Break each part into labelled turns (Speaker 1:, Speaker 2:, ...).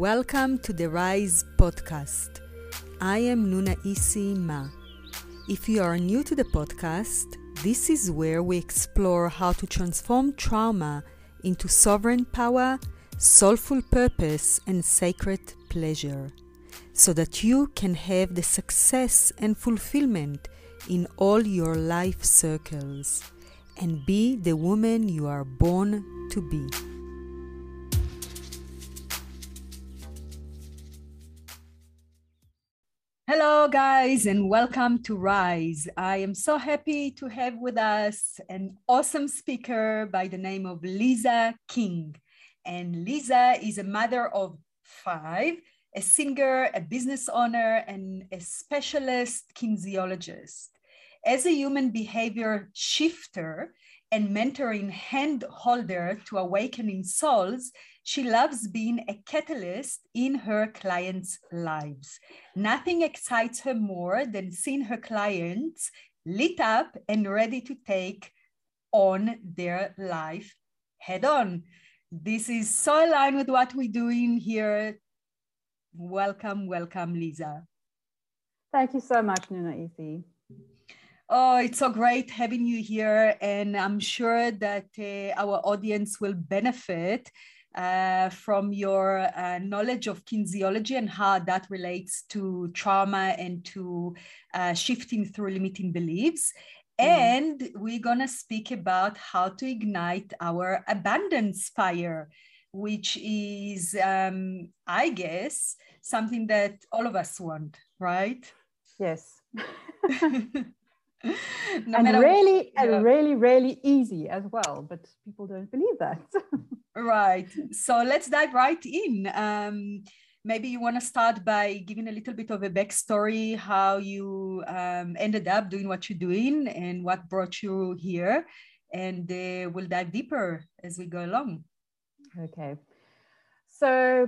Speaker 1: Welcome to the Rise podcast. I am Nuna Isi Ma. If you are new to the podcast, this is where we explore how to transform trauma into sovereign power, soulful purpose, and sacred pleasure, so that you can have the success and fulfillment in all your life circles and be the woman you are born to be. Hello, guys, and welcome to Rise. I am so happy to have with us an awesome speaker by the name of Lisa King. And Lisa is a mother of five, a singer, a business owner, and a specialist kinesiologist. As a human behavior shifter and mentoring hand holder to awakening souls, she loves being a catalyst in her clients' lives. Nothing excites her more than seeing her clients lit up and ready to take on their life head on. This is so aligned with what we're doing here. Welcome, welcome, Lisa.
Speaker 2: Thank you so much, Nuna Isi.
Speaker 1: Oh, it's so great having you here. And I'm sure that uh, our audience will benefit uh, from your uh, knowledge of kinesiology and how that relates to trauma and to uh, shifting through limiting beliefs. Mm. And we're going to speak about how to ignite our abundance fire, which is, um, I guess, something that all of us want, right?
Speaker 2: Yes. no and really yeah. and really really easy as well but people don't believe that.
Speaker 1: Right. So let's dive right in. Um, maybe you want to start by giving a little bit of a backstory how you um, ended up doing what you're doing and what brought you here. And uh, we'll dive deeper as we go along.
Speaker 2: Okay. So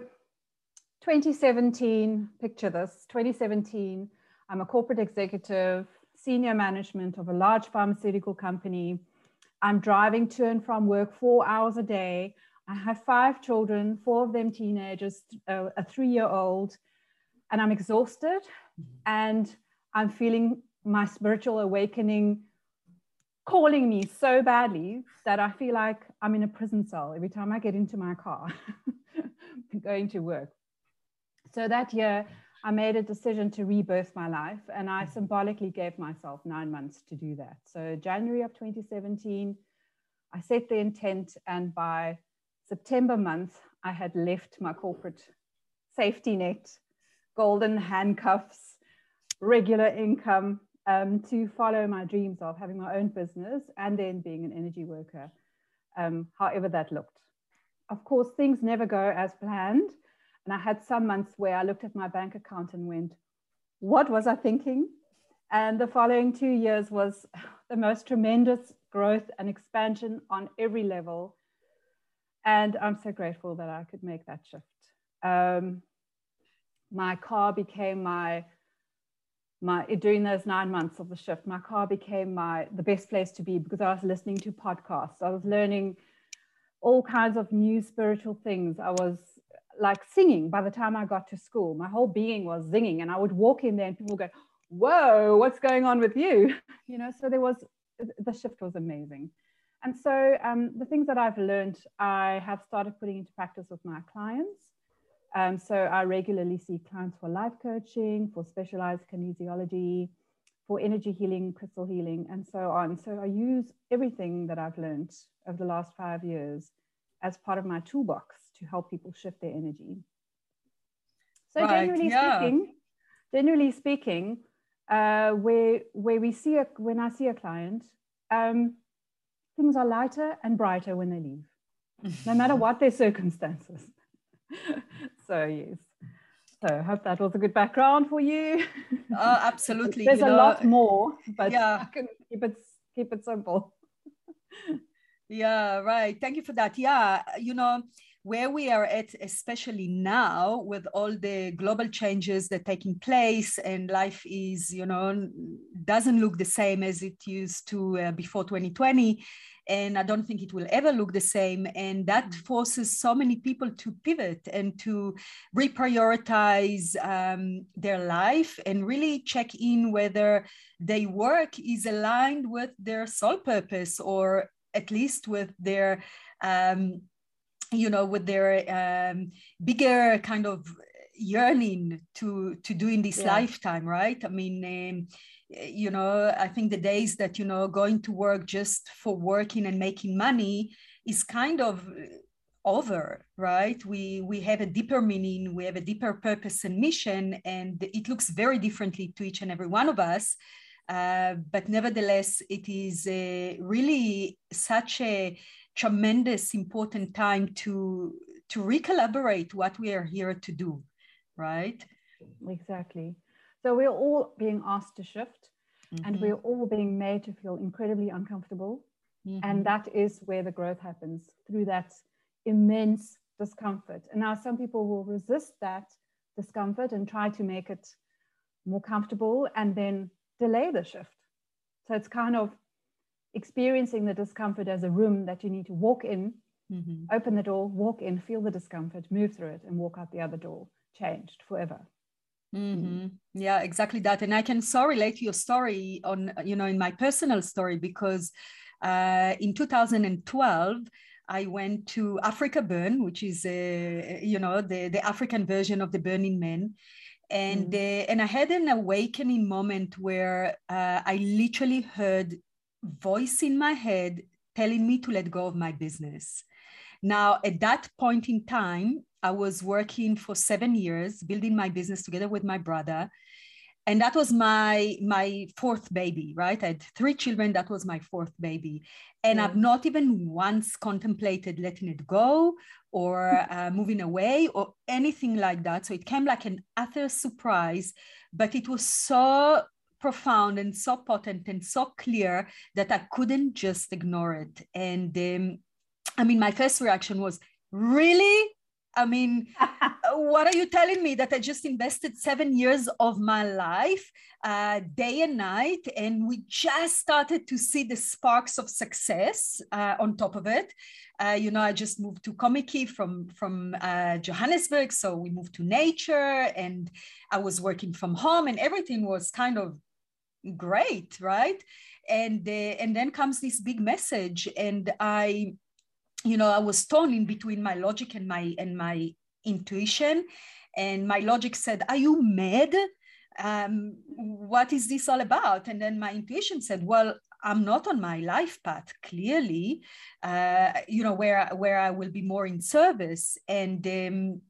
Speaker 2: 2017 picture this. 2017 i'm a corporate executive senior management of a large pharmaceutical company. I'm driving to and from work four hours a day. I have five children, four of them teenagers, uh, a three year old, and I'm exhausted and I'm feeling my spiritual awakening calling me so badly that I feel like I'm in a prison cell every time I get into my car going to work. So that year, I made a decision to rebirth my life, and I symbolically gave myself nine months to do that. So, January of 2017, I set the intent, and by September month, I had left my corporate safety net, golden handcuffs, regular income um, to follow my dreams of having my own business and then being an energy worker, um, however that looked. Of course, things never go as planned. And I had some months where I looked at my bank account and went, what was I thinking? And the following two years was the most tremendous growth and expansion on every level. And I'm so grateful that I could make that shift. Um, my car became my my during those nine months of the shift my car became my the best place to be because i was listening to podcasts i was learning all kinds of new spiritual things i was like singing by the time I got to school. My whole being was singing, and I would walk in there and people would go, Whoa, what's going on with you? You know, so there was the shift was amazing. And so um, the things that I've learned, I have started putting into practice with my clients. Um, so I regularly see clients for life coaching, for specialized kinesiology, for energy healing, crystal healing, and so on. So I use everything that I've learned over the last five years as part of my toolbox to help people shift their energy. So right, generally yeah. speaking, generally speaking, uh, where where we see a when I see a client, um, things are lighter and brighter when they leave, no matter what their circumstances. so yes. So I hope that was a good background for you.
Speaker 1: Uh, absolutely.
Speaker 2: There's you a know, lot more, but yeah. Keep it keep it simple.
Speaker 1: yeah, right. Thank you for that. Yeah, you know, where we are at, especially now with all the global changes that are taking place, and life is, you know, doesn't look the same as it used to uh, before 2020 and I don't think it will ever look the same. And that mm. forces so many people to pivot and to reprioritize um, their life and really check in whether their work is aligned with their soul purpose or at least with their um, you know with their um, bigger kind of yearning to to do in this yeah. lifetime right? I mean um, you know i think the days that you know going to work just for working and making money is kind of over right? We we have a deeper meaning we have a deeper purpose and mission and it looks very differently to each and every one of us. Uh, but nevertheless it is a, really such a tremendous important time to to recollaborate what we are here to do right
Speaker 2: exactly so we're all being asked to shift mm-hmm. and we're all being made to feel incredibly uncomfortable. Mm-hmm. And that is where the growth happens through that immense discomfort. And now some people will resist that discomfort and try to make it more comfortable and then delay the shift. So it's kind of experiencing the discomfort as a room that you need to walk in, mm-hmm. open the door, walk in, feel the discomfort, move through it, and walk out the other door, changed forever.
Speaker 1: Mm-hmm. Yeah, exactly that. And I can so relate to your story on, you know, in my personal story, because uh, in 2012, I went to AfrikaBurn, which is, uh, you know, the, the African version of the Burning Man. And, mm. uh, and I had an awakening moment where uh, I literally heard voice in my head telling me to let go of my business. Now, at that point in time, I was working for seven years, building my business together with my brother. And that was my my fourth baby, right? I had three children. That was my fourth baby, and yeah. I've not even once contemplated letting it go or uh, moving away or anything like that. So it came like an utter surprise, but it was so profound and so potent and so clear that I couldn't just ignore it. And um, I mean, my first reaction was, really? I mean, what are you telling me that I just invested seven years of my life, uh, day and night, and we just started to see the sparks of success uh, on top of it. Uh, you know, I just moved to Kommetjie from from uh, Johannesburg, so we moved to nature, and I was working from home, and everything was kind of great, right? And uh, and then comes this big message, and I you know, I was torn in between my logic and my and my intuition. And my logic said, Are you mad? Um, what is this all about? And then my intuition said, Well, I'm not on my life path clearly, uh, you know, where where I will be more in service. And um,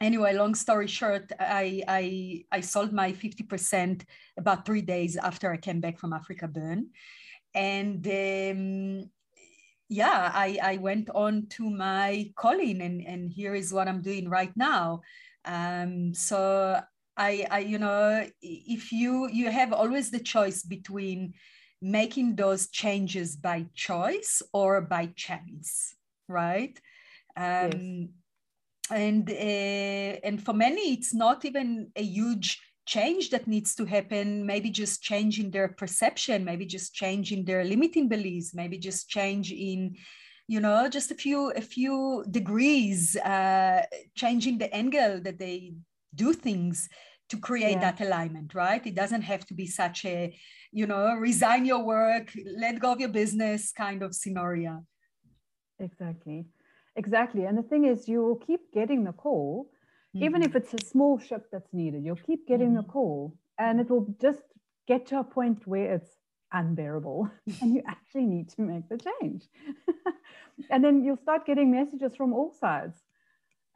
Speaker 1: anyway, long story short, I, I I sold my 50% about three days after I came back from AfrikaBurn. And um, yeah, I, I went on to my calling and, and here is what I'm doing right now. Um, so I, I, you know, if you, you have always the choice between making those changes by choice or by chance, right? Um, yes. And, uh, and for many, it's not even a huge change that needs to happen. Maybe just change in their perception maybe just change in their limiting beliefs maybe just change in you know just a few a few degrees uh, changing the angle that they do things to create yeah. that alignment right? It doesn't have to be such a you know resign your work let go of your business kind of scenario.
Speaker 2: Exactly exactly and the thing is you will keep getting the call Mm-hmm. Even if mm-hmm. it's a small ship that's needed, you'll keep getting mm-hmm. the call and it will just get to a point where it's unbearable and you actually need to make the change. and then you'll start getting messages from all sides.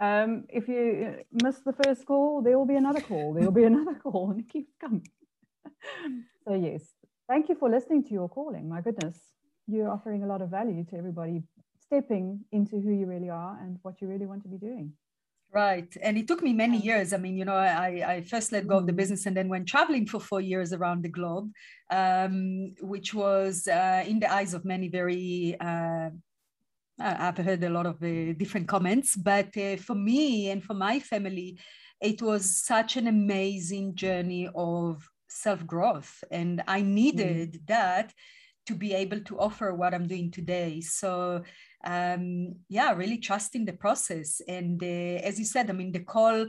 Speaker 2: Um, if you uh, miss the first call, there will be another call, there will be another call, and it keeps coming. so, yes, thank you for listening to your calling. My goodness, you're offering a lot of value to everybody stepping into who you really are and what you really want to be doing.
Speaker 1: Right. And it took me many years. I mean, you know, I, I first let go of the mm. business and then went traveling for four years around the globe, um, which was uh, in the eyes of many very uh, I've heard a lot of uh, different comments, but uh, for me and for my family, it was such an amazing journey of self growth. And I needed mm. that to be able to offer what I'm doing today. So, um, yeah, really trusting the process. And uh, as you said, I mean, the call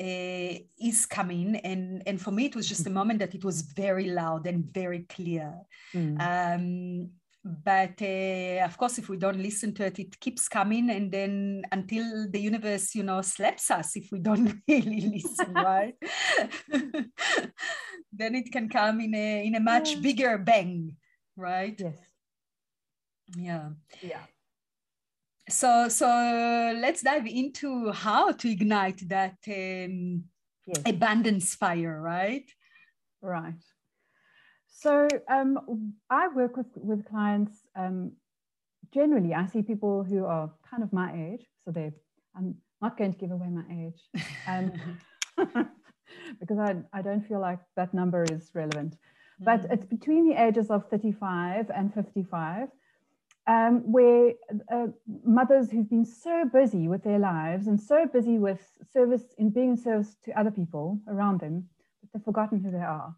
Speaker 1: uh, is coming and and for me it was just a moment that it was very loud and very clear mm. um, but uh, of course if we don't listen to it it keeps coming and then until the universe you know slaps us if we don't really listen right then it can come in a in a much yeah. bigger bang right
Speaker 2: yes
Speaker 1: yeah
Speaker 2: yeah
Speaker 1: so so let's dive into how to ignite that um, yes. abundance fire right
Speaker 2: right so um, I work with, with clients. Um, generally, I see people who are kind of my age. So they, I'm not going to give away my age um, because I, I don't feel like that number is relevant. Mm. But it's between the ages of 35 and 55. Um, where uh, mothers who've been so busy with their lives and so busy with service in being in service to other people around them that they've forgotten who they are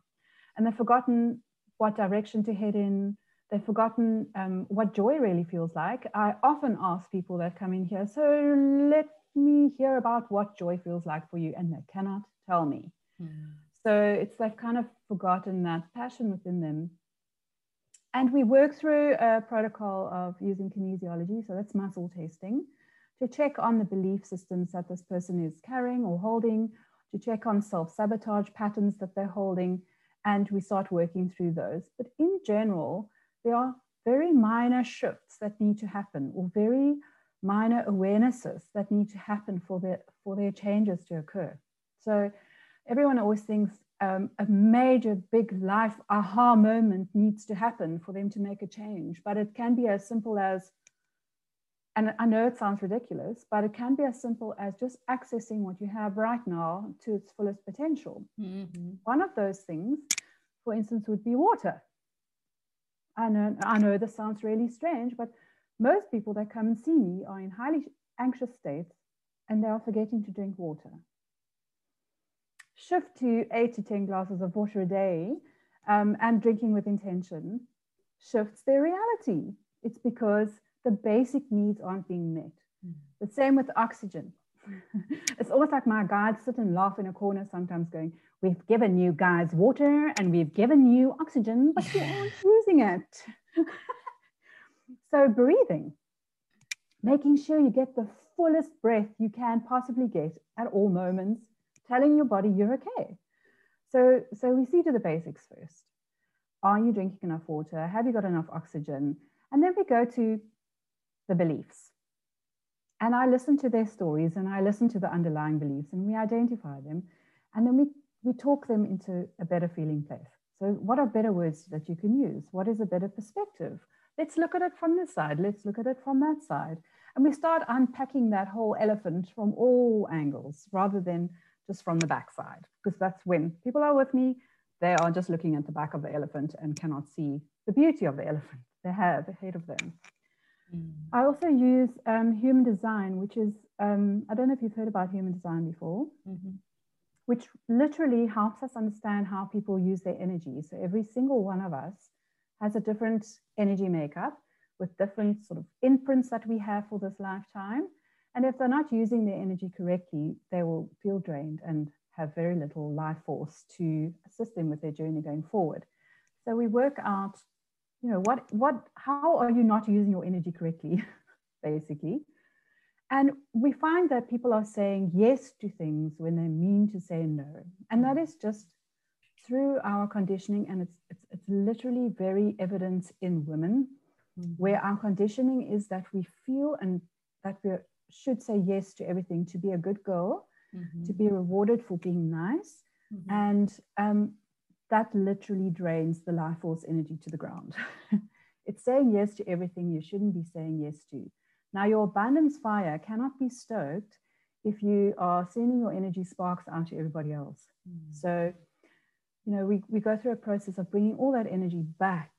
Speaker 2: and they've forgotten what direction to head in. They've forgotten um, what joy really feels like. I often ask people that come in here, so let me hear about what joy feels like for you, and they cannot tell me. Mm. So it's they've kind of forgotten that passion within them. And we work through a protocol of using kinesiology, so that's muscle testing, to check on the belief systems that this person is carrying or holding, to check on self sabotage patterns that they're holding, and we start working through those. But in general, there are very minor shifts that need to happen or very minor awarenesses that need to happen for their, for their changes to occur. So everyone always thinks um, a major big life aha moment needs to happen for them to make a change, but it can be as simple as and I know it sounds ridiculous, but it can be as simple as just accessing what you have right now to its fullest potential. Mm-hmm. One of those things, for instance, would be water. I know, I know this sounds really strange, but most people that come and see me are in highly anxious states and they are forgetting to drink water. Shift to eight to 10 glasses of water a day um, and drinking with intention shifts their reality. It's because the basic needs aren't being met. Mm. The same with oxygen. it's almost like my guides sit and laugh in a corner sometimes going, We've given you guys water and we've given you oxygen, but you aren't using it. so, breathing, making sure you get the fullest breath you can possibly get at all moments, telling your body you're okay. So, so we see to the basics first. Are you drinking enough water? Have you got enough oxygen? And then we go to the beliefs. And I listen to their stories and I listen to the underlying beliefs and we identify them. And then we, we talk them into a better feeling place. So, what are better words that you can use? What is a better perspective? Let's look at it from this side. Let's look at it from that side. And we start unpacking that whole elephant from all angles rather than just from the backside. Because that's when people are with me, they are just looking at the back of the elephant and cannot see the beauty of the elephant they have ahead of them. Mm. I also use um, human design, which is, um, I don't know if you've heard about human design before, mm-hmm. which literally helps us understand how people use their energy. So every single one of us has a different energy makeup with different sort of imprints that we have for this lifetime. And if they're not using their energy correctly, they will feel drained and have very little life force to assist them with their journey going forward. So we work out you know what what how are you not using your energy correctly basically and we find that people are saying yes to things when they mean to say no and that is just through our conditioning and it's it's, it's literally very evident in women mm-hmm. where our conditioning is that we feel and that we should say yes to everything to be a good girl mm-hmm. to be rewarded for being nice mm-hmm. and um, that literally drains the life force energy to the ground. it's saying yes to everything you shouldn't be saying yes to. Now, your abundance fire cannot be stoked if you are sending your energy sparks out to everybody else. Mm. So, you know, we, we go through a process of bringing all that energy back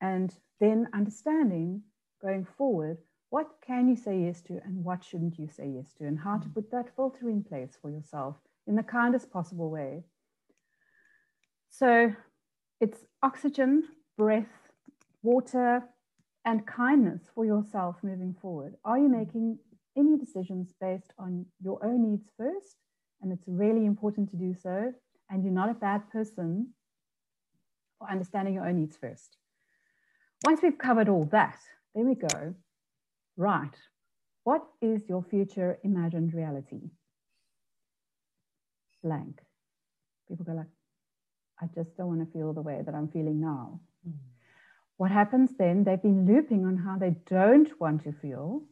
Speaker 2: and then understanding going forward what can you say yes to and what shouldn't you say yes to, and how to mm. put that filter in place for yourself in the kindest possible way. So it's oxygen, breath, water, and kindness for yourself moving forward. Are you mm. making any decisions based on your own needs first? And it's really important to do so. And you're not a bad person for understanding your own needs first. Once we've covered all that, there we go. Right. What is your future imagined reality? Blank. People go like, I just don't want to feel the way that I'm feeling now. Mm. What happens then? They've been looping on how they don't want to feel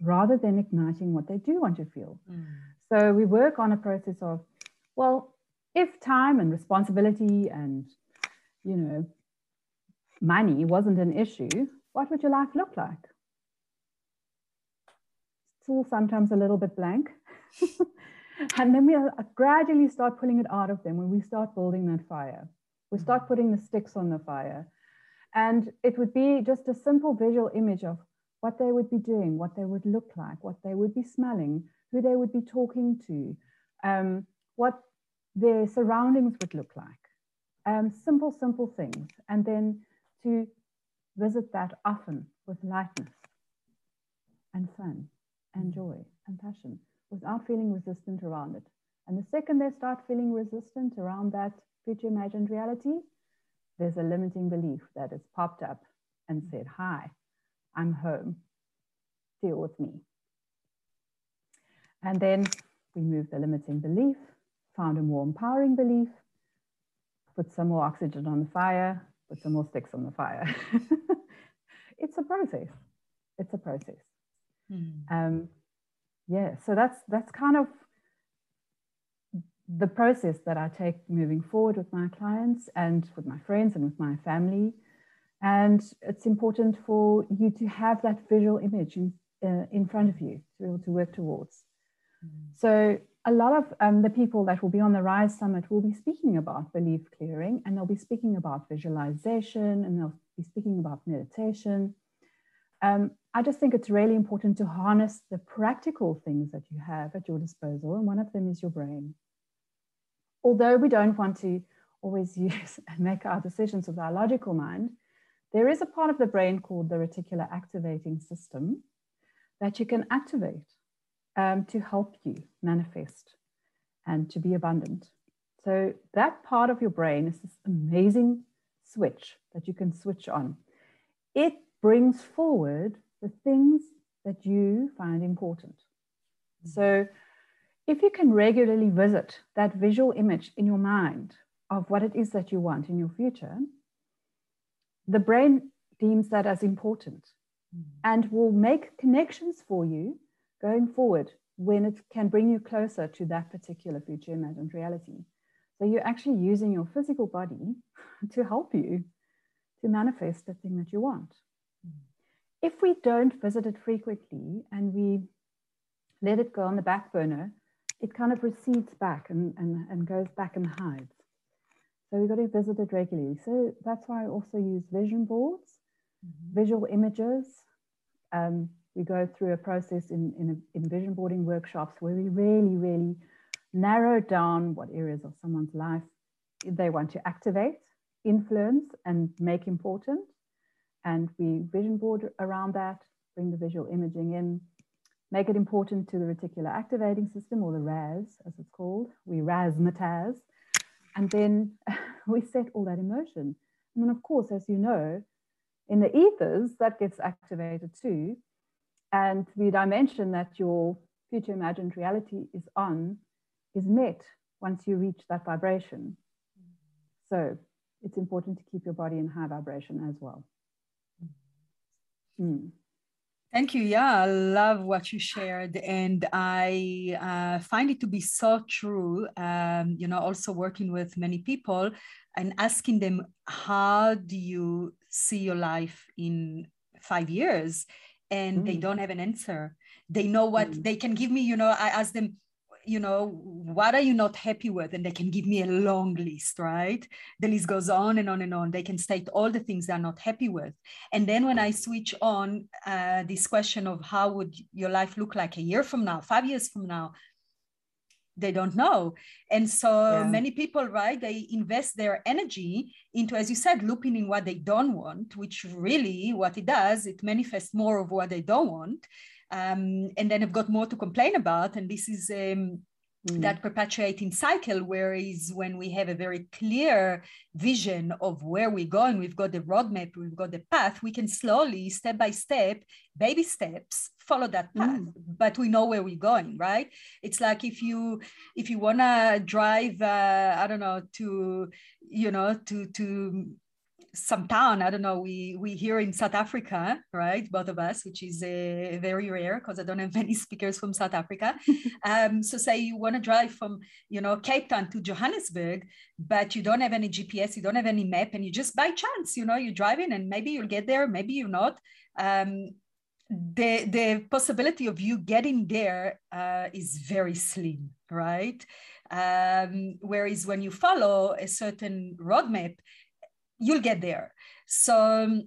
Speaker 2: rather than igniting what they do want to feel. Mm. So we work on a process of, well, if time and responsibility and, you know, money wasn't an issue, what would your life look like? Still sometimes a little bit blank. and then we gradually start pulling it out of them when we start building that fire. We start mm. putting the sticks on the fire. And it would be just a simple visual image of what they would be doing, what they would look like, what they would be smelling, who they would be talking to, um, what their surroundings would look like. Um, simple, simple things. And then to visit that often with lightness and fun and mm. joy and passion without feeling resistant around it. And the second they start feeling resistant around that future imagined reality, there's a limiting belief that has popped up and mm. said, Hi, I'm home. Deal with me. And then we move the limiting belief, found a more empowering belief, put some more oxygen on the fire, put some more sticks on the fire. it's a process. It's a process. Mm. Um, yeah, so that's that's kind of the process that I take moving forward with my clients and with my friends and with my family. And it's important for you to have that visual image in, uh, in front of you to be able to work towards. Mm. So, a lot of um, the people that will be on the Rise Summit will be speaking about belief clearing and they'll be speaking about visualization and they'll be speaking about meditation. Um, I just think it's really important to harness the practical things that you have at your disposal, and one of them is your brain. Although we don't want to always use and make our decisions with our logical mind, there is a part of the brain called the reticular activating system that you can activate um, to help you manifest and to be abundant. So, that part of your brain is this amazing switch that you can switch on. It brings forward the things that you find important. Mm-hmm. So, if you can regularly visit that visual image in your mind of what it is that you want in your future, the brain deems that as important mm. and will make connections for you going forward when it can bring you closer to that particular future imagined reality. So you're actually using your physical body to help you to manifest the thing that you want. Mm. If we don't visit it frequently and we let it go on the back burner, it kind of recedes back and, and, and goes back and hides. So we've got to visit it regularly. So that's why I also use vision boards, mm-hmm. visual images. Um, we go through a process in, in, in vision boarding workshops where we really, really narrow down what areas of someone's life they want to activate, influence, and make important. And we vision board around that, bring the visual imaging in, make it important to the reticular activating system or the RAS, as it's called. We razzmatazz and then we set all that emotion. And then, of course, as you know, in the ethers, that gets activated too. And the dimension that your future imagined reality is on is met once you reach that vibration. So it's important to keep your body in high vibration as well.
Speaker 1: Mm. Thank you. Yeah, I love what you shared. And I uh, find it to be so true. Um, you know, also working with many people and asking them, how do you see your life in five years? And mm. they don't have an answer. They know what mm. they can give me. You know, I ask them, you know, what are you not happy with? And they can give me a long list, right? The list goes on and on and on. They can state all the things they're not happy with. And then when I switch on uh, this question of how would your life look like a year from now, five years from now, they don't know and so yeah. many people right they invest their energy into as you said looping in what they don't want which really what it does it manifests more of what they don't want um, and then I've got more to complain about. And this is um, mm. that perpetuating cycle, whereas when we have a very clear vision of where we're going, we've got the roadmap, we've got the path, we can slowly, step by step, baby steps, follow that path mm. but we know where we're going right it's like if you if you want to drive uh, i don't know to you know to to some town i don't know we we here in south africa right both of us which is uh, very rare because i don't have many speakers from south africa. Um, so say you want to drive from you know cape town to johannesburg but you don't have any gps you don't have any map and you just by chance you know you're driving and maybe you'll get there maybe you're not um, the the possibility of you getting there uh, is very slim right? Um, whereas when you follow a certain roadmap you'll get there. So,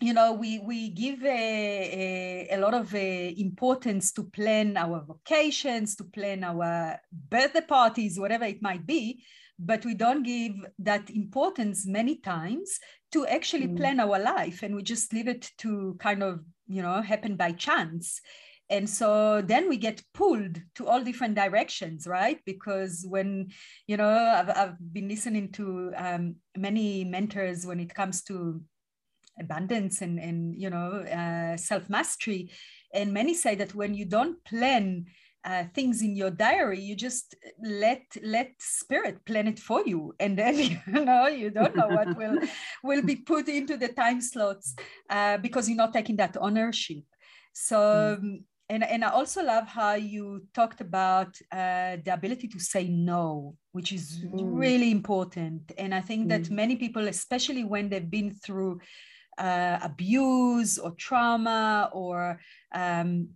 Speaker 1: you know, we, we give a, a, a lot of uh, importance to plan our vacations, to plan our birthday parties, whatever it might be, but we don't give that importance many times to actually mm. plan our life. And we just leave it to kind of, you know, happen by chance and so then we get pulled to all different directions right? Because when you know i've, I've been listening to um, many mentors when it comes to abundance and and you know uh, self mastery and many say that when you don't plan uh, things in your diary you just let let spirit plan it for you. And then you know you don't know what will will be put into the time slots uh, because you're not taking that ownership. So mm and, and I also love how you talked about uh, the ability to say no, which is mm. really important. And I think mm. that many people, especially when they've been through uh, abuse or trauma or, um,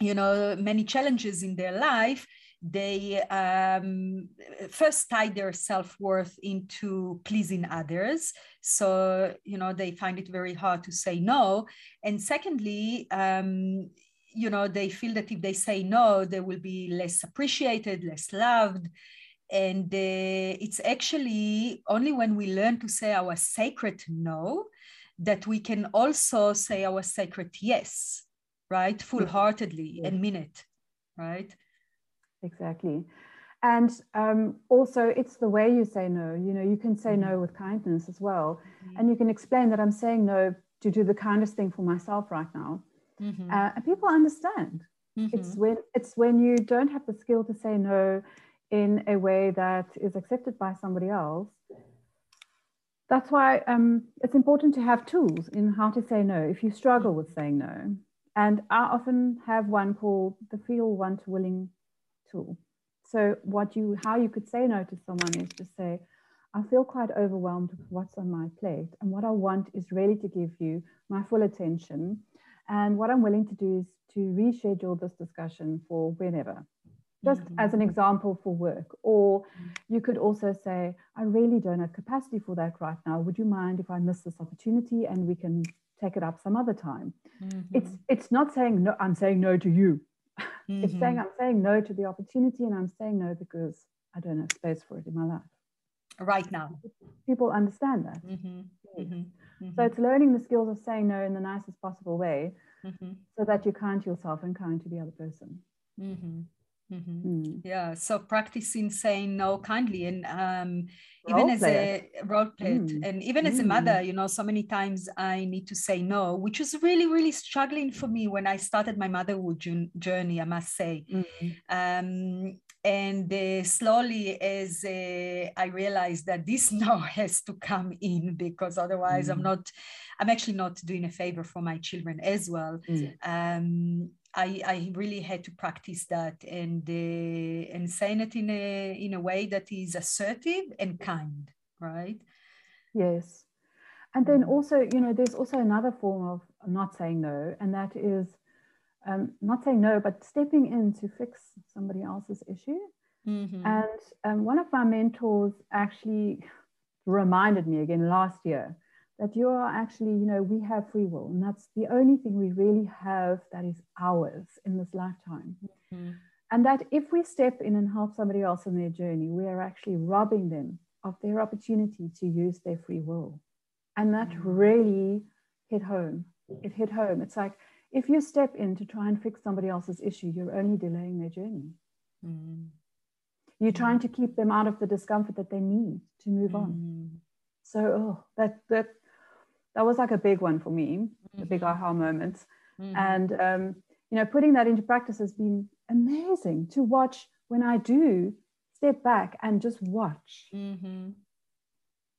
Speaker 1: you know, many challenges in their life, they um, first tie their self-worth into pleasing others so you know they find it very hard to say no and secondly um, you know they feel that if they say no they will be less appreciated less loved. And uh, it's actually only when we learn to say our sacred no that we can also say our sacred yes right full-heartedly yeah. and mean it right?
Speaker 2: Exactly. And um, also it's the way you say no. You know you can say mm-hmm. no with kindness as well. Mm-hmm. and you can explain that i'm saying no to do the kindest thing for myself right now mm-hmm. uh, and people understand. Mm-hmm. It's when it's when you don't have the skill to say no in a way that is accepted by somebody else. That's why um, it's important to have tools in how to say no if you struggle with saying no. And I often have one called the feel want willing tool. So what you how you could say no to someone is to say, I feel quite overwhelmed with what's on my plate. And what I want is really to give you my full attention and what I'm willing to do is to reschedule this discussion for whenever, just mm-hmm. as an example for work. Or you could also say, I really don't have capacity for that right now. Would you mind if I miss this opportunity and we can take it up some other time? Mm-hmm. It's it's not saying no, I'm saying no to you. Mm-hmm. it's saying I'm saying no to the opportunity and I'm saying no because I don't have space for it in my life.
Speaker 1: Right now.
Speaker 2: People understand that. Mm-hmm. Mm-hmm. Mm-hmm. So it's learning the skills of saying no in the nicest possible way mm-hmm. so that you're kind to yourself and kind to the other person.
Speaker 1: Mm-hmm. Mm-hmm. Mm. Yeah, so practicing saying no kindly, and um, even as a role play, mm. and even mm. as a mother, mm. you know, so many times I need to say no, which was really, really struggling for me when I started my motherhood journey. I must say, mm-hmm. um, and uh, slowly as uh, i realized that this now has to come in because otherwise mm. i'm not i'm actually not doing a favor for my children as well mm. um, I, I really had to practice that and uh, and saying it in a in a way that is assertive and kind right
Speaker 2: yes and then mm. also you know there's also another form of not saying no and that is um, not saying no, but stepping in to fix somebody else's issue. Mm-hmm. And um, one of my mentors actually reminded me again last year that you are actually, you know, we have free will, and that's the only thing we really have that is ours in this lifetime. Mm-hmm. And that if we step in and help somebody else in their journey, we are actually robbing them of their opportunity to use their free will. And that mm-hmm. really hit home. It hit home. It's like if you step in to try and fix somebody else's issue, you're only delaying their journey. Mm-hmm. You're trying to keep them out of the discomfort that they need to move on. Mm-hmm. So oh, that that that was like a big one for me, mm-hmm. a big mm-hmm. aha moment. Mm-hmm. And um, you know, putting that into practice has been amazing to watch when I do step back and just watch mm-hmm.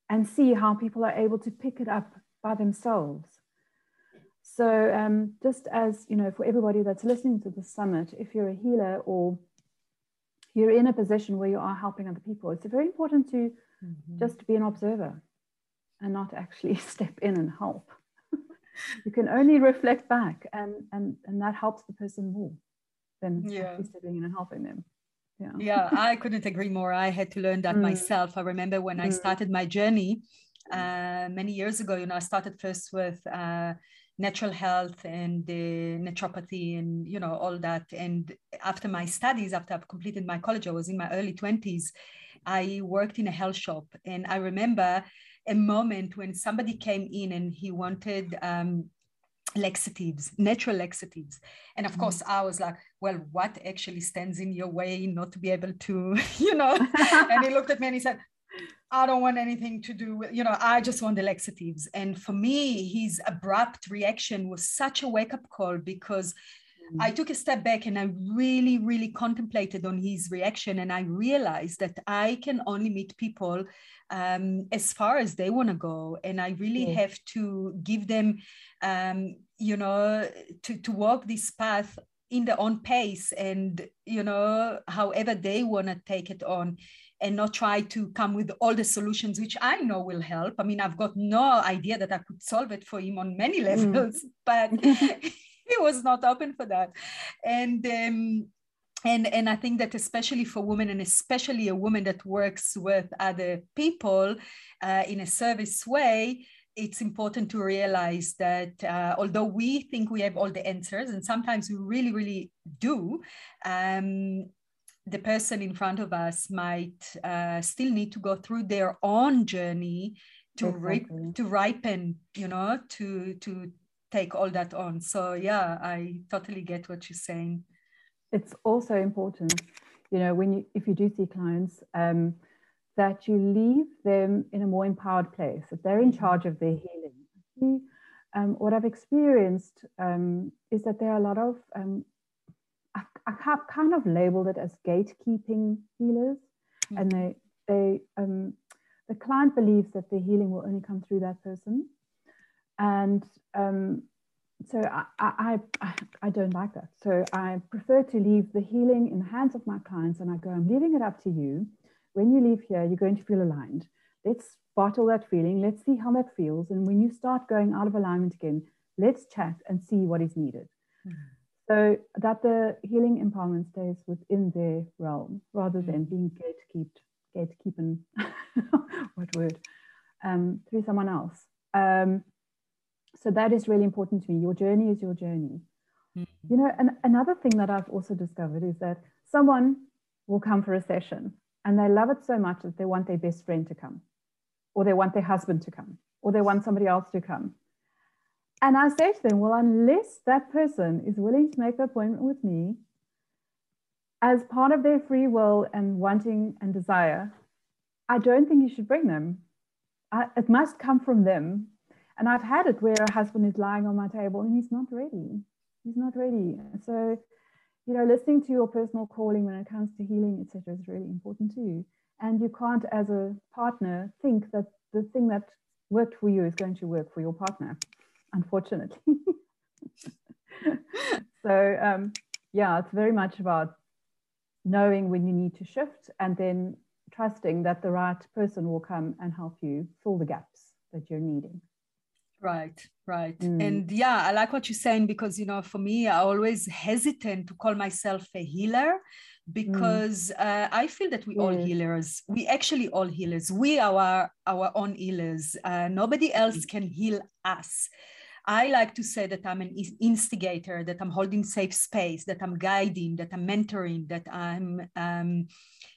Speaker 2: and see how people are able to pick it up by themselves. So, um, just as you know, for everybody that's listening to the summit, if you're a healer or you're in a position where you are helping other people, it's very important to mm-hmm. just be an observer and not actually step in and help. you can only reflect back, and and and that helps the person more than yeah. stepping in and helping them.
Speaker 1: Yeah. yeah, I couldn't agree more. I had to learn that mm. myself. I remember when mm. I started my journey uh, many years ago. You know, I started first with. Uh, natural health and the naturopathy and you know all that and after my studies after i've completed my college i was in my early 20s i worked in a health shop and i remember a moment when somebody came in and he wanted um, laxatives, natural laxatives. And of mm. course, I was like, well, what actually stands in your way not to be able to, you know? and he looked at me and he said, I don't want anything to do with, you know, I just want the laxatives. And for me, his abrupt reaction was such a wake up call because mm. I took a step back and I really, really contemplated on his reaction. And I realized that I can only meet people um, as far as they want to go. And I really yeah. have to give them, um, you know, to, to walk this path in their own pace and, you know, however they want to take it on and not try to come with all the solutions which i know will help i mean i've got no idea that i could solve it for him on many mm. levels mm. but he was not open for that and um, and and i think that especially for women and especially a woman that works with other people uh, in a service way it's important to realize that uh, although we think we have all the answers and sometimes we really really do um, the person in front of us might uh, still need to go through their own journey to exactly. to ripen you know to to take all that on so yeah i totally get what you're saying
Speaker 2: it's also important, you know, when you if you do see clients, um, that you leave them in a more empowered place, that they're in mm-hmm. charge of their healing. Um, what I've experienced um, is that there are a lot of, um, I, I, have kind of labeled it as gatekeeping healers, mm-hmm. and they, they, um, the client believes that the healing will only come through that person, and um, so I, I, I, don't like that. So I prefer to leave the healing in the hands of my clients and I go, I'm leaving it up to you. When you leave here, you're going to feel aligned. Let's bottle that feeling. Let's see how that feels. And when you start going out of alignment again, let's chat and see what is needed. So that the healing empowerment stays within their realm rather than mm-hmm. being gatekept, gatekeeping, what word, um, through someone else. Um, so that is really important to me. Your journey is your journey. Mm-hmm. You know, and another thing that I've also discovered is that someone will come for a session and they love it so much that they want their best friend to come, or they want their husband to come, or they want somebody else to come. And I say to them, well, unless that person is willing to make the appointment with me as part of their free will and wanting and desire, I don't think you should bring them. I, it must come from them and I've had it where a husband is lying on my table and he's not ready. He's not ready. So, you know, listening to your personal calling when it comes to healing, etc., is really important too. And you can't, as a partner, think that the thing that worked for you is going to work for your partner, unfortunately. so, um, yeah, it's very much about knowing when you need to shift and then trusting that the right person will come and help you fill the gaps that you're needing.
Speaker 1: Right, right. Mm. And yeah, I like what you're saying because, you know, for me, I always hesitant to call myself a healer because mm. uh, I feel that we all healers. We actually all healers. We are our, our own healers. Uh, nobody else mm. can heal us. I like to say that I'm an instigator, that I'm holding safe space, that I'm guiding, that I'm mentoring, that I'm, um,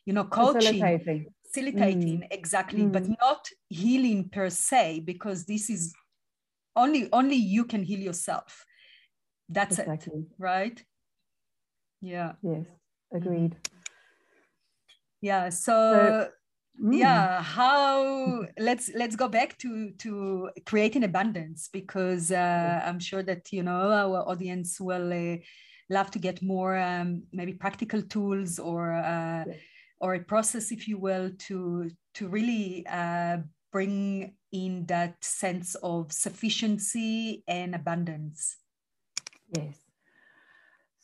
Speaker 1: you know, coaching, facilitating, facilitating mm. exactly, mm. but not healing per se, because this is only only you can heal yourself. That's exactly. it, right? Yeah.
Speaker 2: Yes, agreed.
Speaker 1: Yeah. so, so Mm. yeah how let's let's go back to to creating abundance because uh, i'm sure that you know our audience will uh, love to get more um, maybe practical tools or uh, or a process if you will to to really uh, bring in that sense of sufficiency and abundance.
Speaker 2: Yes.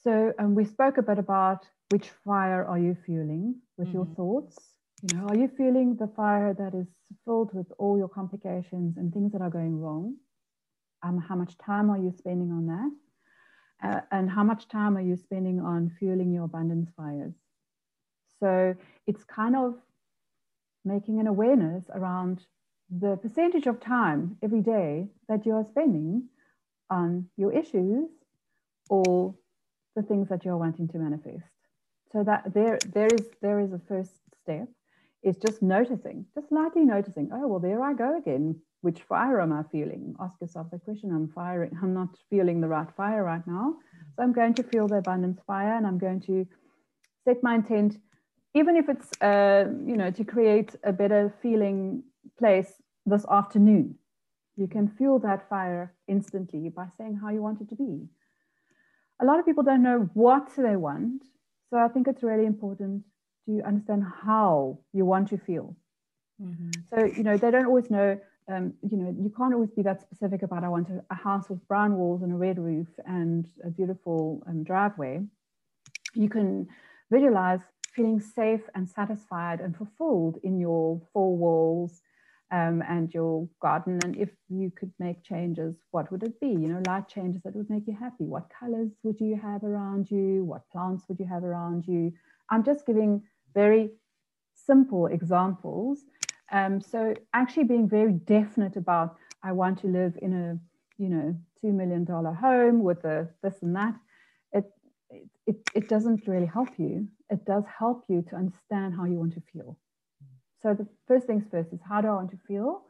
Speaker 2: So um, we spoke a bit about which fire are you fueling with mm-hmm. your thoughts you know, are you feeling the fire that is filled with all your complications and things that are going wrong? Um, how much time are you spending on that? Uh, and how much time are you spending on fueling your abundance fires? So it's kind of making an awareness around the percentage of time every day that you are spending on your issues or the things that you're wanting to manifest. So that there, there is there is a first step is just noticing, just lightly noticing, oh, well, there I go again. Which fire am I feeling? Ask yourself the question. I'm firing, I'm not feeling the right fire right now. So I'm going to feel the abundance fire and I'm going to set my intent, even if it's, uh, you know, to create a better feeling place this afternoon. You can feel that fire instantly by saying how you want it to be. A lot of people don't know what they want. So I think it's really important do you understand how you want to feel? Mm-hmm. So, you know, they don't always know, um, you know, you can't always be that specific about I want a, a, house with brown walls and a red roof and a beautiful um, driveway. You can visualize feeling safe and satisfied and fulfilled in your four walls um, and your garden. And if you could make changes, what would it be? You know, light changes that would make you happy. What colors would you have around you? What plants would you have around you? I'm just giving very simple examples. Um, so actually being very definite about I want to live in a you know two million dollar home with a this and that, it, it it doesn't really help you. It does help you to understand how you want to feel. So the first things first is how do I want to feel?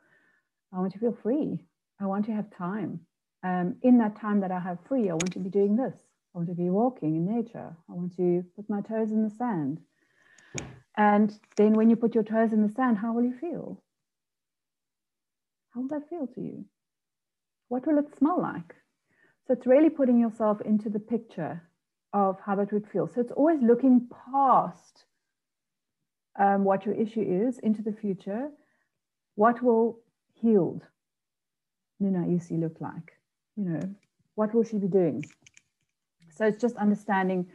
Speaker 2: I want to feel free. I want to have time. Um, in that time that I have free, I want to be doing this. I want to be walking in nature. I want to put my toes in the sand. And then when you put your toes in the sand, how will you feel? How will that feel to you? What will it smell like? So it's really putting yourself into the picture of how that would feel. So it's always looking past um, what your issue is into the future. What will healed Nina Isi look like? You know, what will she be doing? So it's just understanding,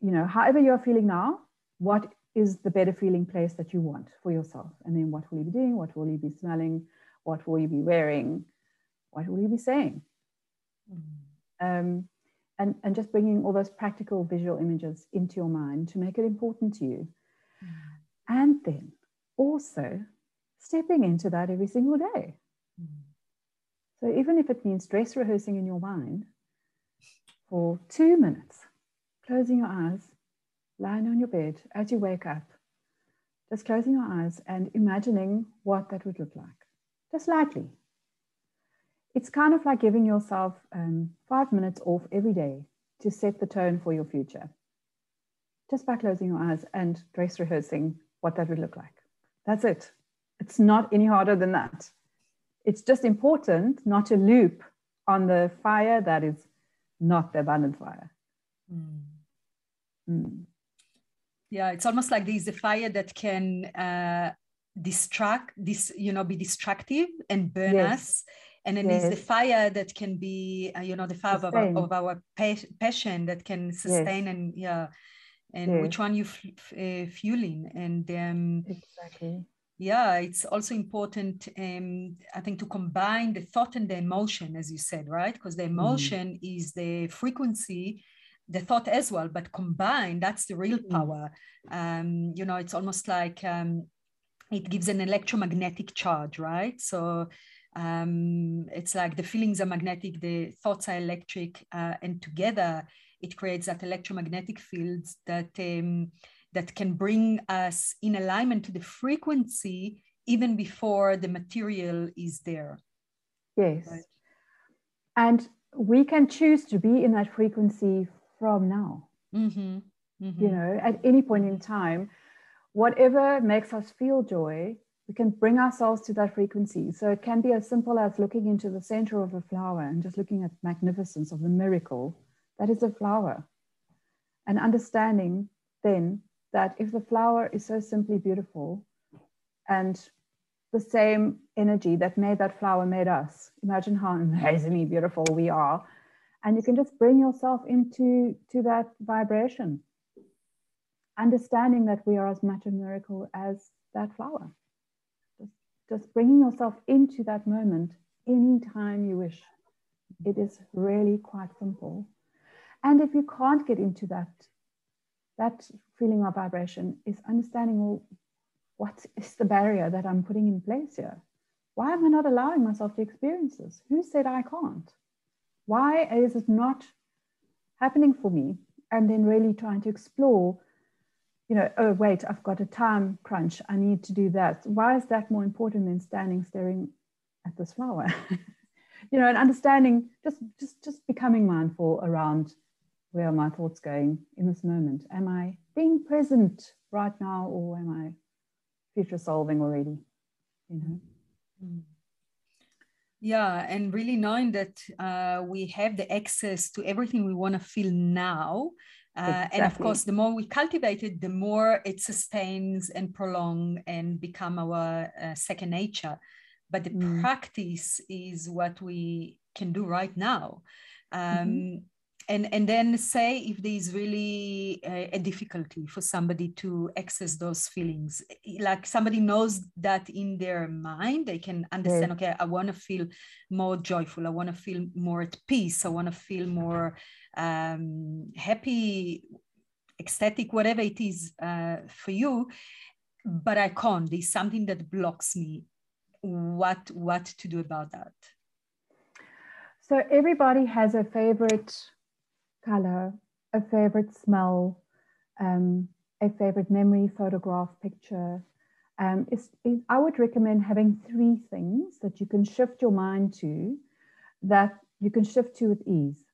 Speaker 2: you know, however you're feeling now, what is the better feeling place that you want for yourself? And then what will you be doing? What will you be smelling? What will you be wearing? What will you be saying? Mm-hmm. Um, and, and just bringing all those practical visual images into your mind to make it important to you. Mm-hmm. And then also stepping into that every single day. Mm-hmm. So even if it means dress rehearsing in your mind for two minutes, closing your eyes lying on your bed as you wake up, just closing your eyes and imagining what that would look like, just lightly. It's kind of like giving yourself um, five minutes off every day to set the tone for your future, just by closing your eyes and dress rehearsing what that would look like. That's it. It's not any harder than that. It's just important not to loop on the fire that is not the abundant fire. Mm.
Speaker 1: Mm yeah it's almost like there's a fire that can uh, distract this you know be destructive and burn yes. us and then yes. there's the fire that can be uh, you know the fire of our, of our, passion that can sustain yes. and yeah and which one you f- uh, fueling and um
Speaker 2: exactly
Speaker 1: yeah, it's also important, um, I think, to combine the thought and the emotion, as you said, right? Because the mm-hmm. emotion mm. is the frequency, the thought as well, but combined, that's the real mm. power. Um, you know, it's almost like um, it gives an electromagnetic charge, right? So um, it's like the feelings are magnetic, the thoughts are electric, uh, and together it creates that electromagnetic fields that um, that can bring us in alignment to the frequency even before the material is there.
Speaker 2: Yes. Right? And we can choose to be in that frequency from now. Mm-hmm. Mm-hmm. You know, at any point in time, whatever makes us feel joy, we can bring ourselves to that frequency. So it can be as simple as looking into the center of a flower and just looking at magnificence of the miracle that is a flower. And understanding then that if the flower is so simply beautiful and the same energy that made that flower made us, imagine how amazingly beautiful we are. And you can just bring yourself into to that vibration, understanding that we are as much a miracle as that flower. Just, just bringing yourself into that moment anytime you wish. It is really quite simple. And if you can't get into that that feeling of vibration is understanding well, what is the barrier that I'm putting in place here? Why am I not allowing myself to experience this? Who said I can't? Why is it not happening for me? And then really trying to explore, you know, oh, wait, I've got a time crunch. I need to do that. Why is that more important than standing staring at this flower? you know, and understanding, just just just becoming mindful around where are my thoughts going in this moment? Am I being present right now or am I future solving already? You know? Mm.
Speaker 1: Yeah, and really knowing that uh, we have the access to everything we want to feel now. Uh, exactly. And of course, the more we cultivate it, the more it sustains and prolong and become our uh, second nature. But the mm. practice is what we can do right now. Mm-hmm. Um, mm-hmm and and then say if there is really a, a, difficulty for somebody to access those feelings. Like somebody knows that in their mind they can understand okay i want to feel more joyful i want to feel more at peace i want to feel more um, happy ecstatic whatever it is uh, for you. But i can't. There's something that blocks me. What what to do about that?
Speaker 2: So everybody has a favorite color, a favorite smell, um, a favorite memory, photograph, picture. Um, I would recommend having three things that you can shift your mind to that you can shift to with ease.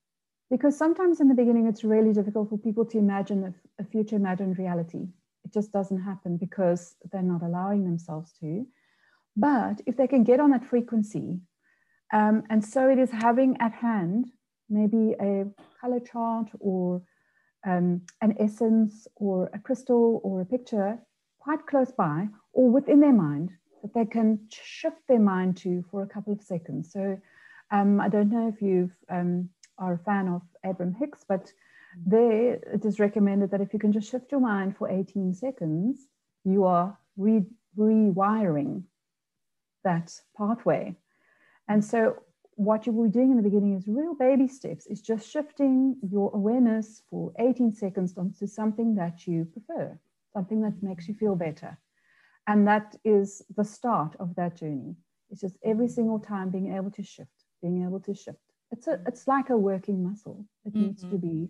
Speaker 2: Because sometimes in the beginning, it's really difficult for people to imagine a, a future imagined reality. It just doesn't happen because they're not allowing themselves to. But if they can get on that frequency, um, and so it is having at hand maybe a color chart or um, an essence or a crystal or a picture quite close by or within their mind that they can shift their mind to for a couple of seconds. So um, I don't know if you um, are a fan of Abraham Hicks, but there it is recommended that if you can just shift your mind for 18 seconds, you are re- rewiring that pathway. And so what you will be doing in the beginning is real baby steps, is just shifting your awareness for 18 seconds onto something that you prefer, something that makes you feel better. And that is the start of that journey. It's just every single time being able to shift, being able to shift. It's, a, it's like a working muscle. It mm-hmm. needs to be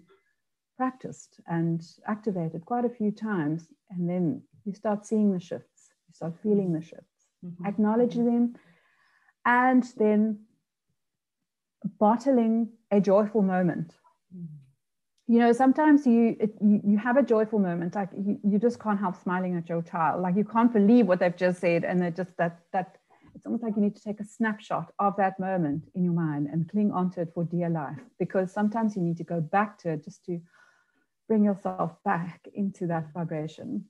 Speaker 2: practiced and activated quite a few times. And then you start seeing the shifts, you start feeling the shifts, mm-hmm. acknowledge them, and then bottling a joyful moment. Mm. You know, sometimes you, it, you you have a joyful moment, like you, you just can't help smiling at your child. Like you can't believe what they've just said, and it just that that it's almost like you need to take a snapshot of that moment in your mind and cling onto it for dear life. Because sometimes you need to go back to it just to bring yourself back into that vibration.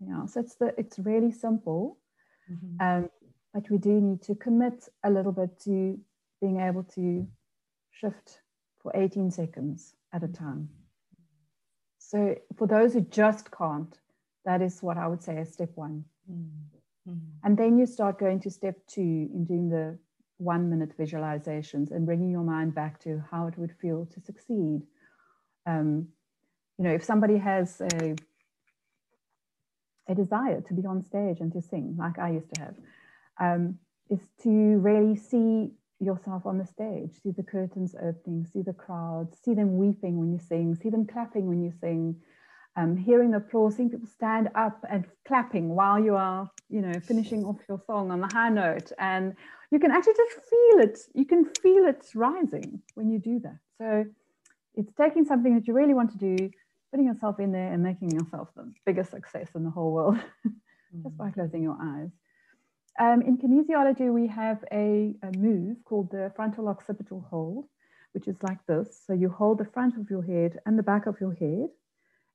Speaker 2: Yeah, so it's the it's really simple, mm-hmm. um, but we do need to commit a little bit to being able to shift for 18 seconds at a time. So, for those who just can't, that is what I would say is step one. Mm. Mm-hmm. And then you start going to step two in doing the one minute visualizations and bringing your mind back to how it would feel to succeed. Um, you know, if somebody has a, a desire to be on stage and to sing, like I used to have, um, is to really see yourself on the stage, see the curtains opening, see the crowd, see them weeping when you sing, see them clapping when you sing, um, hearing the applause, seeing people stand up and clapping while you are, you know, finishing off your song on the high note. And you can actually just feel it. You can feel it rising when you do that. So it's taking something that you really want to do, putting yourself in there and making yourself the biggest success in the whole world just by mm. closing your eyes. Um, in kinesiology, we have a, a, move called the frontal occipital hold, which is like this. So you hold the front of your head and the back of your head.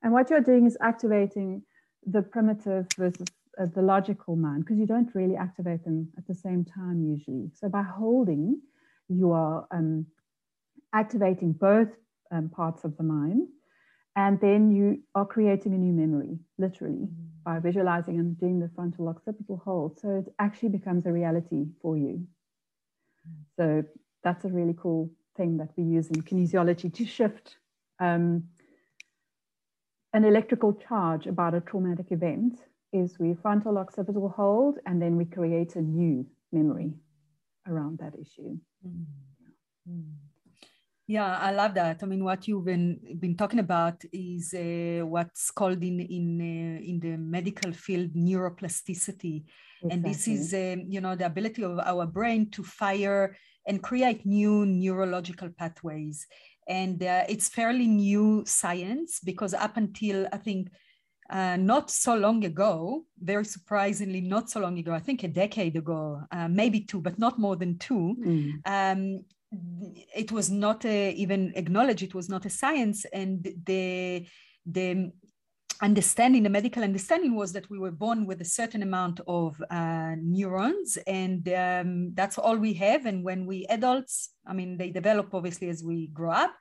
Speaker 2: And what you're doing is activating the primitive versus uh, the logical mind, because you don't really activate them at the same time usually. So by holding, you are um, activating both um, parts of the mind. And then you are creating a new memory, literally. Mm-hmm by visualizing and doing the frontal occipital hold. So it actually becomes a reality for you. So that's a really cool thing that we use in kinesiology to shift um, an electrical charge about a traumatic event is we frontal occipital hold and then we create a new memory around that issue. Mm.
Speaker 1: Mm. Yeah, I love that. I mean, what you've been been talking about is uh, what's called in in uh, in the medical field neuroplasticity, exactly. and this is um, you know the ability of our brain to fire and create new neurological pathways. And uh, it's fairly new science because up until I think uh, not so long ago, very surprisingly, not so long ago, I think a decade ago, uh, maybe two, but not more than two, mm. um, it was not a, even acknowledged it was not a science and the the understanding the medical understanding was that we were born with a certain amount of uh, neurons and um, that's all we have and when we adults i mean they develop obviously as we grow up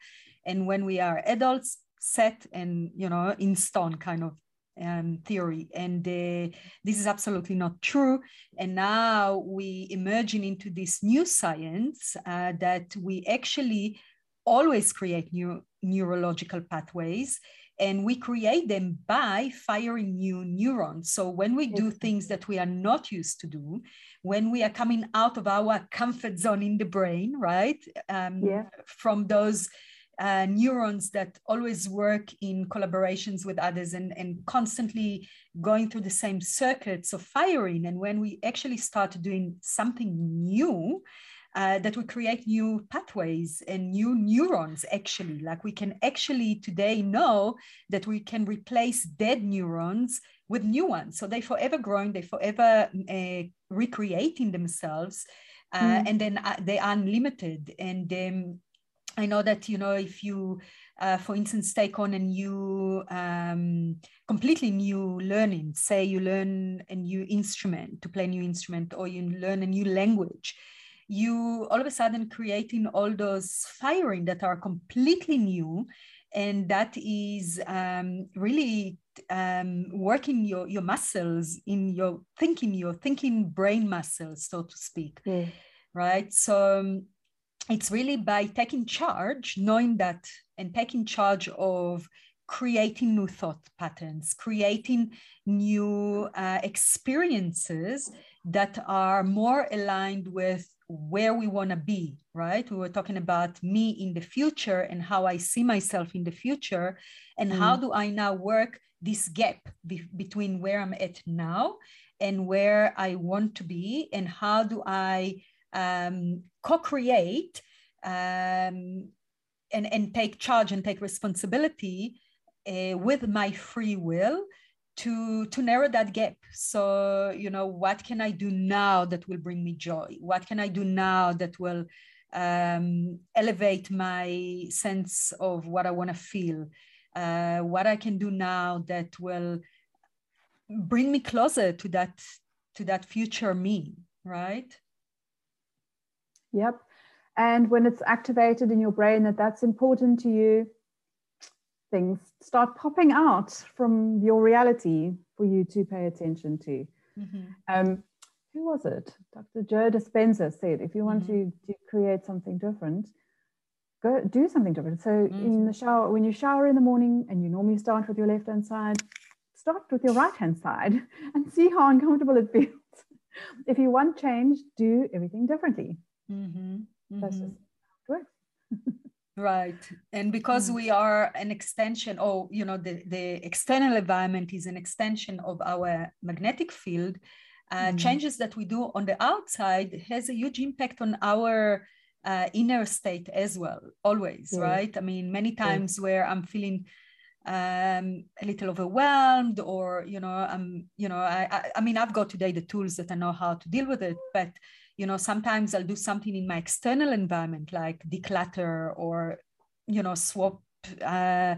Speaker 1: and when we are adults set and you know in stone kind of um, theory. And uh, this is absolutely not true. And now we emerging into this new science uh, that we actually always create new neurological pathways and we create them by firing new neurons. So when we do things that we are not used to do, when we are coming out of our comfort zone in the brain, right? Um, yeah. From those uh, neurons that always work in collaborations with others and, and constantly going through the same circuits of firing. And when we actually start doing something new, uh, that we create new pathways and new neurons actually like we can actually today know that we can replace dead neurons with new ones so they forever growing they forever uh, recreating themselves uh, mm. and then uh, they are unlimited and um, I know that, you know, if you, uh, for instance, take on a new, um, completely new learning, say you learn a new instrument to play a new instrument, or you learn a new language, you all of a sudden creating all those firing that are completely new. And that is um, really um, working your, your muscles in your thinking, your thinking brain muscles, so to speak. Yeah. Right. So, um, it's really by taking charge, knowing that, and taking charge of creating new thought patterns, creating new uh, experiences that are more aligned with where we want to be, right? We were talking about me in the future and how I see myself in the future, and mm. how do I now work this gap be- between where I'm at now and where I want to be, and how do I um, co-create um, and, and take charge and take responsibility uh, with my free will to to narrow that gap. So you know what can i do now that will bring me joy? What can i do now that will um, elevate my sense of what i want to feel? Uh, what i can do now that will bring me closer to that to that future me right
Speaker 2: Yep. And when it's activated in your brain that that's important to you, things start popping out from your reality for you to pay attention to. Mm-hmm. Um, who was it? Dr. Joe Dispenza said, if you want mm-hmm. to, to create something different, go do something different. So mm-hmm. in the shower, when you shower in the morning and you normally start with your left hand side, start with your right hand side and see how uncomfortable it feels. if you want change, do everything differently. Mm-hmm. That's just
Speaker 1: mm-hmm. works. right and because mm. we are an extension or you know the, the external environment is an extension of our magnetic field uh, mm. changes that we do on the outside has a huge impact on our uh, inner state as well always yeah. right i mean many times yeah. where i'm feeling um, a little overwhelmed or you know i'm you know I, I, I mean i've got today the tools that i know how to deal with it but you know sometimes i'll do something in my external environment like declutter or you know swap uh,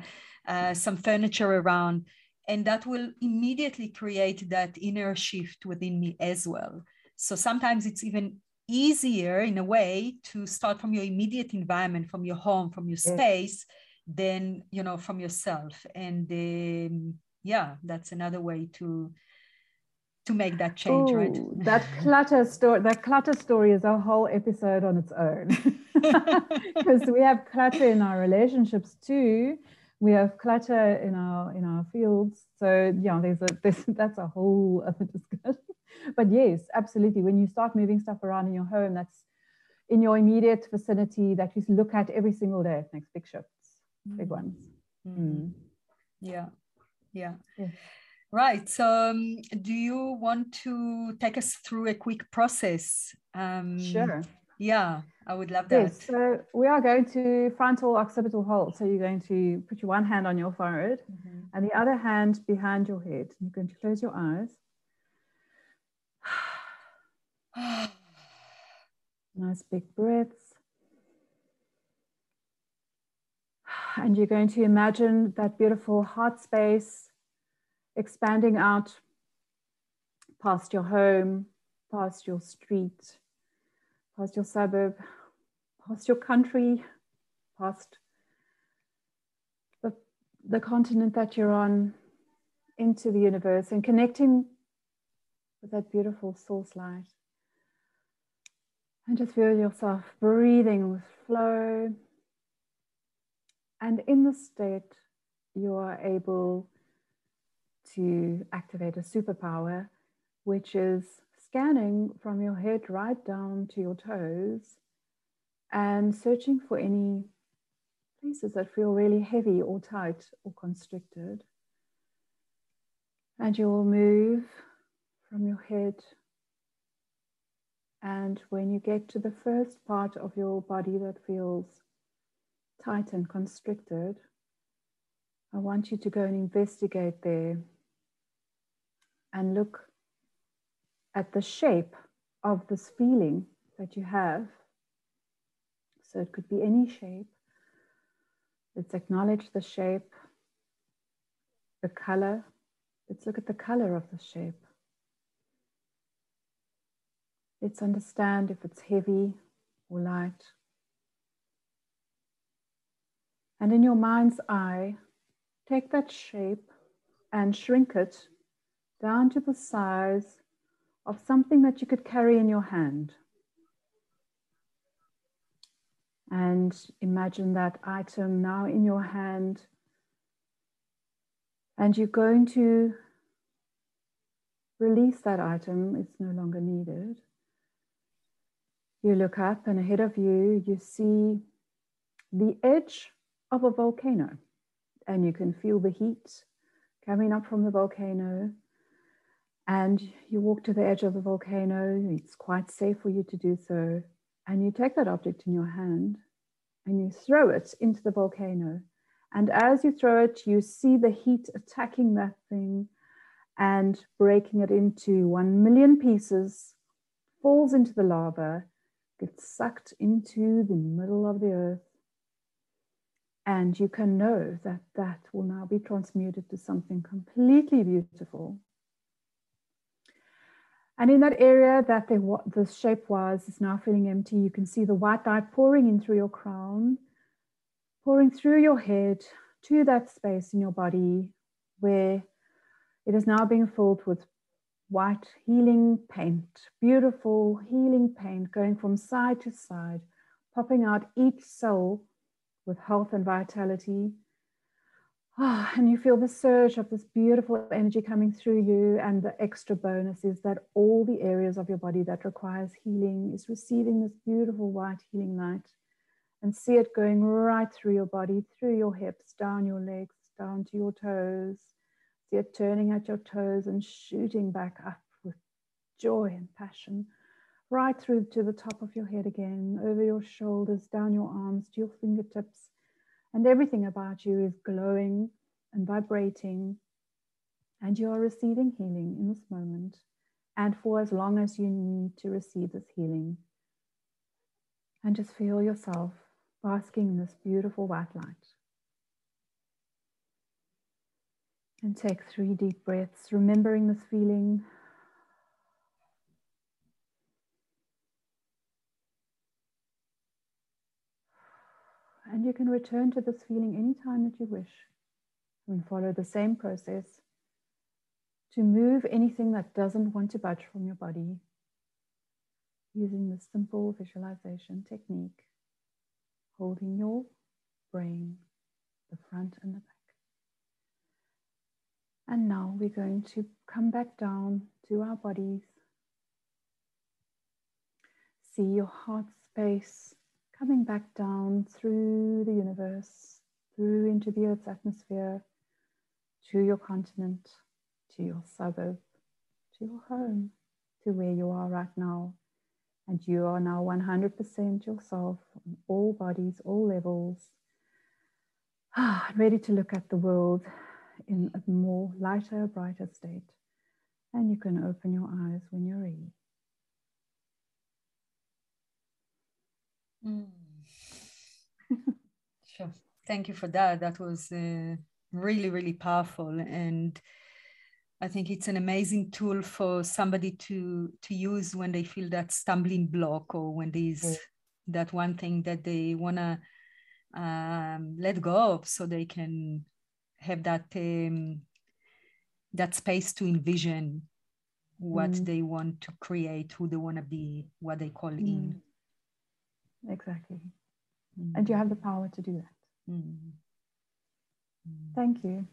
Speaker 1: uh, some furniture around. And that will immediately create that inner shift within me as well. So sometimes it's even easier in a way to start from your immediate environment from your home from your space than you know from yourself. And um, yeah that's another way to to make that change Ooh, right
Speaker 2: that clutter story that clutter story is a whole episode on its own. Because we have clutter in our relationships too. We have clutter in our in our fields. So yeah there's a there's, that's a whole other discussion. But yes absolutely. When you start moving stuff around in your home that's in your immediate vicinity that you look at every single day it makes big shifts mm. big ones. Mm.
Speaker 1: Mm. yeah. Yeah, yeah. Right. So, um, do you want to take us through a quick process?
Speaker 2: Um, sure.
Speaker 1: Yeah, I would love that. Yes.
Speaker 2: So, we are going to frontal occipital hold. So, you're going to put your one hand on your forehead mm-hmm. and the other hand behind your head. You're going to close your eyes. nice big breaths. And you're going to imagine that beautiful heart space expanding out past your home, past your street, past your suburb, past your country, past the, the continent that you're on, into the universe and connecting with that beautiful source light. And just feel yourself breathing with flow. And in the state, you are able to activate a superpower, which is scanning from your head right down to your toes and searching for any places that feel really heavy or tight or constricted. And you will move from your head. And when you get to the first part of your body that feels tight and constricted, I want you to go and investigate there and look at the shape of this feeling that you have. So it could be any shape. Let's acknowledge the shape, the color. Let's look at the color of the shape. Let's understand if it's heavy or light. And in your mind's eye, take that shape and shrink it down to the size of something that you could carry in your hand. And imagine that item now in your hand. And you're going to release that item, it's no longer needed. You look up, and ahead of you, you see the edge of a volcano, and you can feel the heat coming up from the volcano and you walk to the edge of the volcano. It's quite safe for you to do so. And you take that object in your hand and you throw it into the volcano. And as you throw it, you see the heat attacking that thing and breaking it into one million pieces, falls into the lava, gets sucked into the middle of the earth. And you can know that that will now be transmuted to something completely beautiful and in that area that the, the shape was is now feeling empty, you can see the white light pouring in through your crown, pouring through your head to that space in your body where it is now being filled with white healing paint, beautiful healing paint going from side to side, popping out each cell with health and vitality. Oh, and you feel the surge of this beautiful energy coming through you. And the extra bonus is that all the areas of your body that requires healing is receiving this beautiful white healing light. And see it going right through your body, through your hips, down your legs, down to your toes. See it turning at your toes and shooting back up with joy and passion, right through to the top of your head again, over your shoulders, down your arms, to your fingertips. And everything about you is glowing and vibrating. And you are receiving healing in this moment and for as long as you need to receive this healing. And just feel yourself basking in this beautiful white light. And take three deep breaths, remembering this feeling. And you can return to this feeling anytime that you wish and follow the same process to move anything that doesn't want to budge from your body using this simple visualization technique, holding your brain, the front and the back. And now we're going to come back down to our bodies. See your heart space coming back down through the universe, through into the Earth's atmosphere, to your continent, to your suburb, to your home, to where you are right now. And you are now 100% yourself on all bodies, all levels, ah, ready to look at the world in a more lighter, brighter state. And you can open your eyes when you're ready.
Speaker 1: Mm. sure. Thank you for that. That was uh, really, really powerful. And I think it's an amazing tool for somebody to to use when they feel that stumbling block or when there's mm. that one thing that they wanna um, let go of so they can have that um, that space to envision what mm. they want to create, who they want to be, what they call mm. in.
Speaker 2: Exactly. Mm. And you have the power to do that. Mm. Mm. Thank you.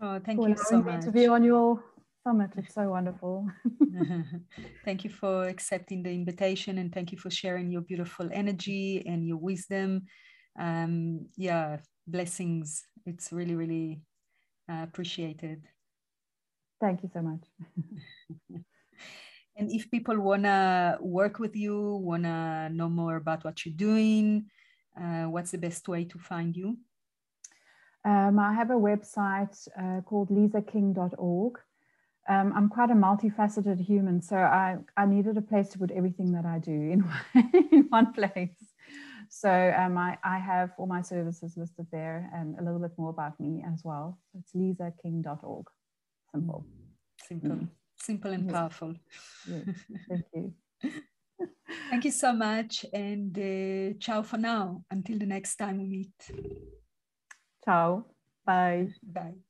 Speaker 1: Oh, thank you so much.
Speaker 2: To be on your summit, it's so wonderful.
Speaker 1: thank you for accepting the invitation and thank you for sharing your beautiful energy and your wisdom. Um, yeah, blessings. It's really, really uh, appreciated.
Speaker 2: Thank you so much.
Speaker 1: and if people want to work with you, want to know more about what you're doing, uh, what's the best way to find you?
Speaker 2: Um, I have a website uh, called lisaking.org. Um, I'm quite a multifaceted human, so I, I needed a place to put everything that I do in, in one place. So um, I, I have all my services listed there and a little bit more about me as well. It's lisaking.org. Simple.
Speaker 1: Simple. Mm. Simple and yes. powerful.
Speaker 2: Yes. Thank you.
Speaker 1: Thank you so much. And uh, ciao for now. Until the next time we meet.
Speaker 2: Ciao. Bye.
Speaker 1: Bye.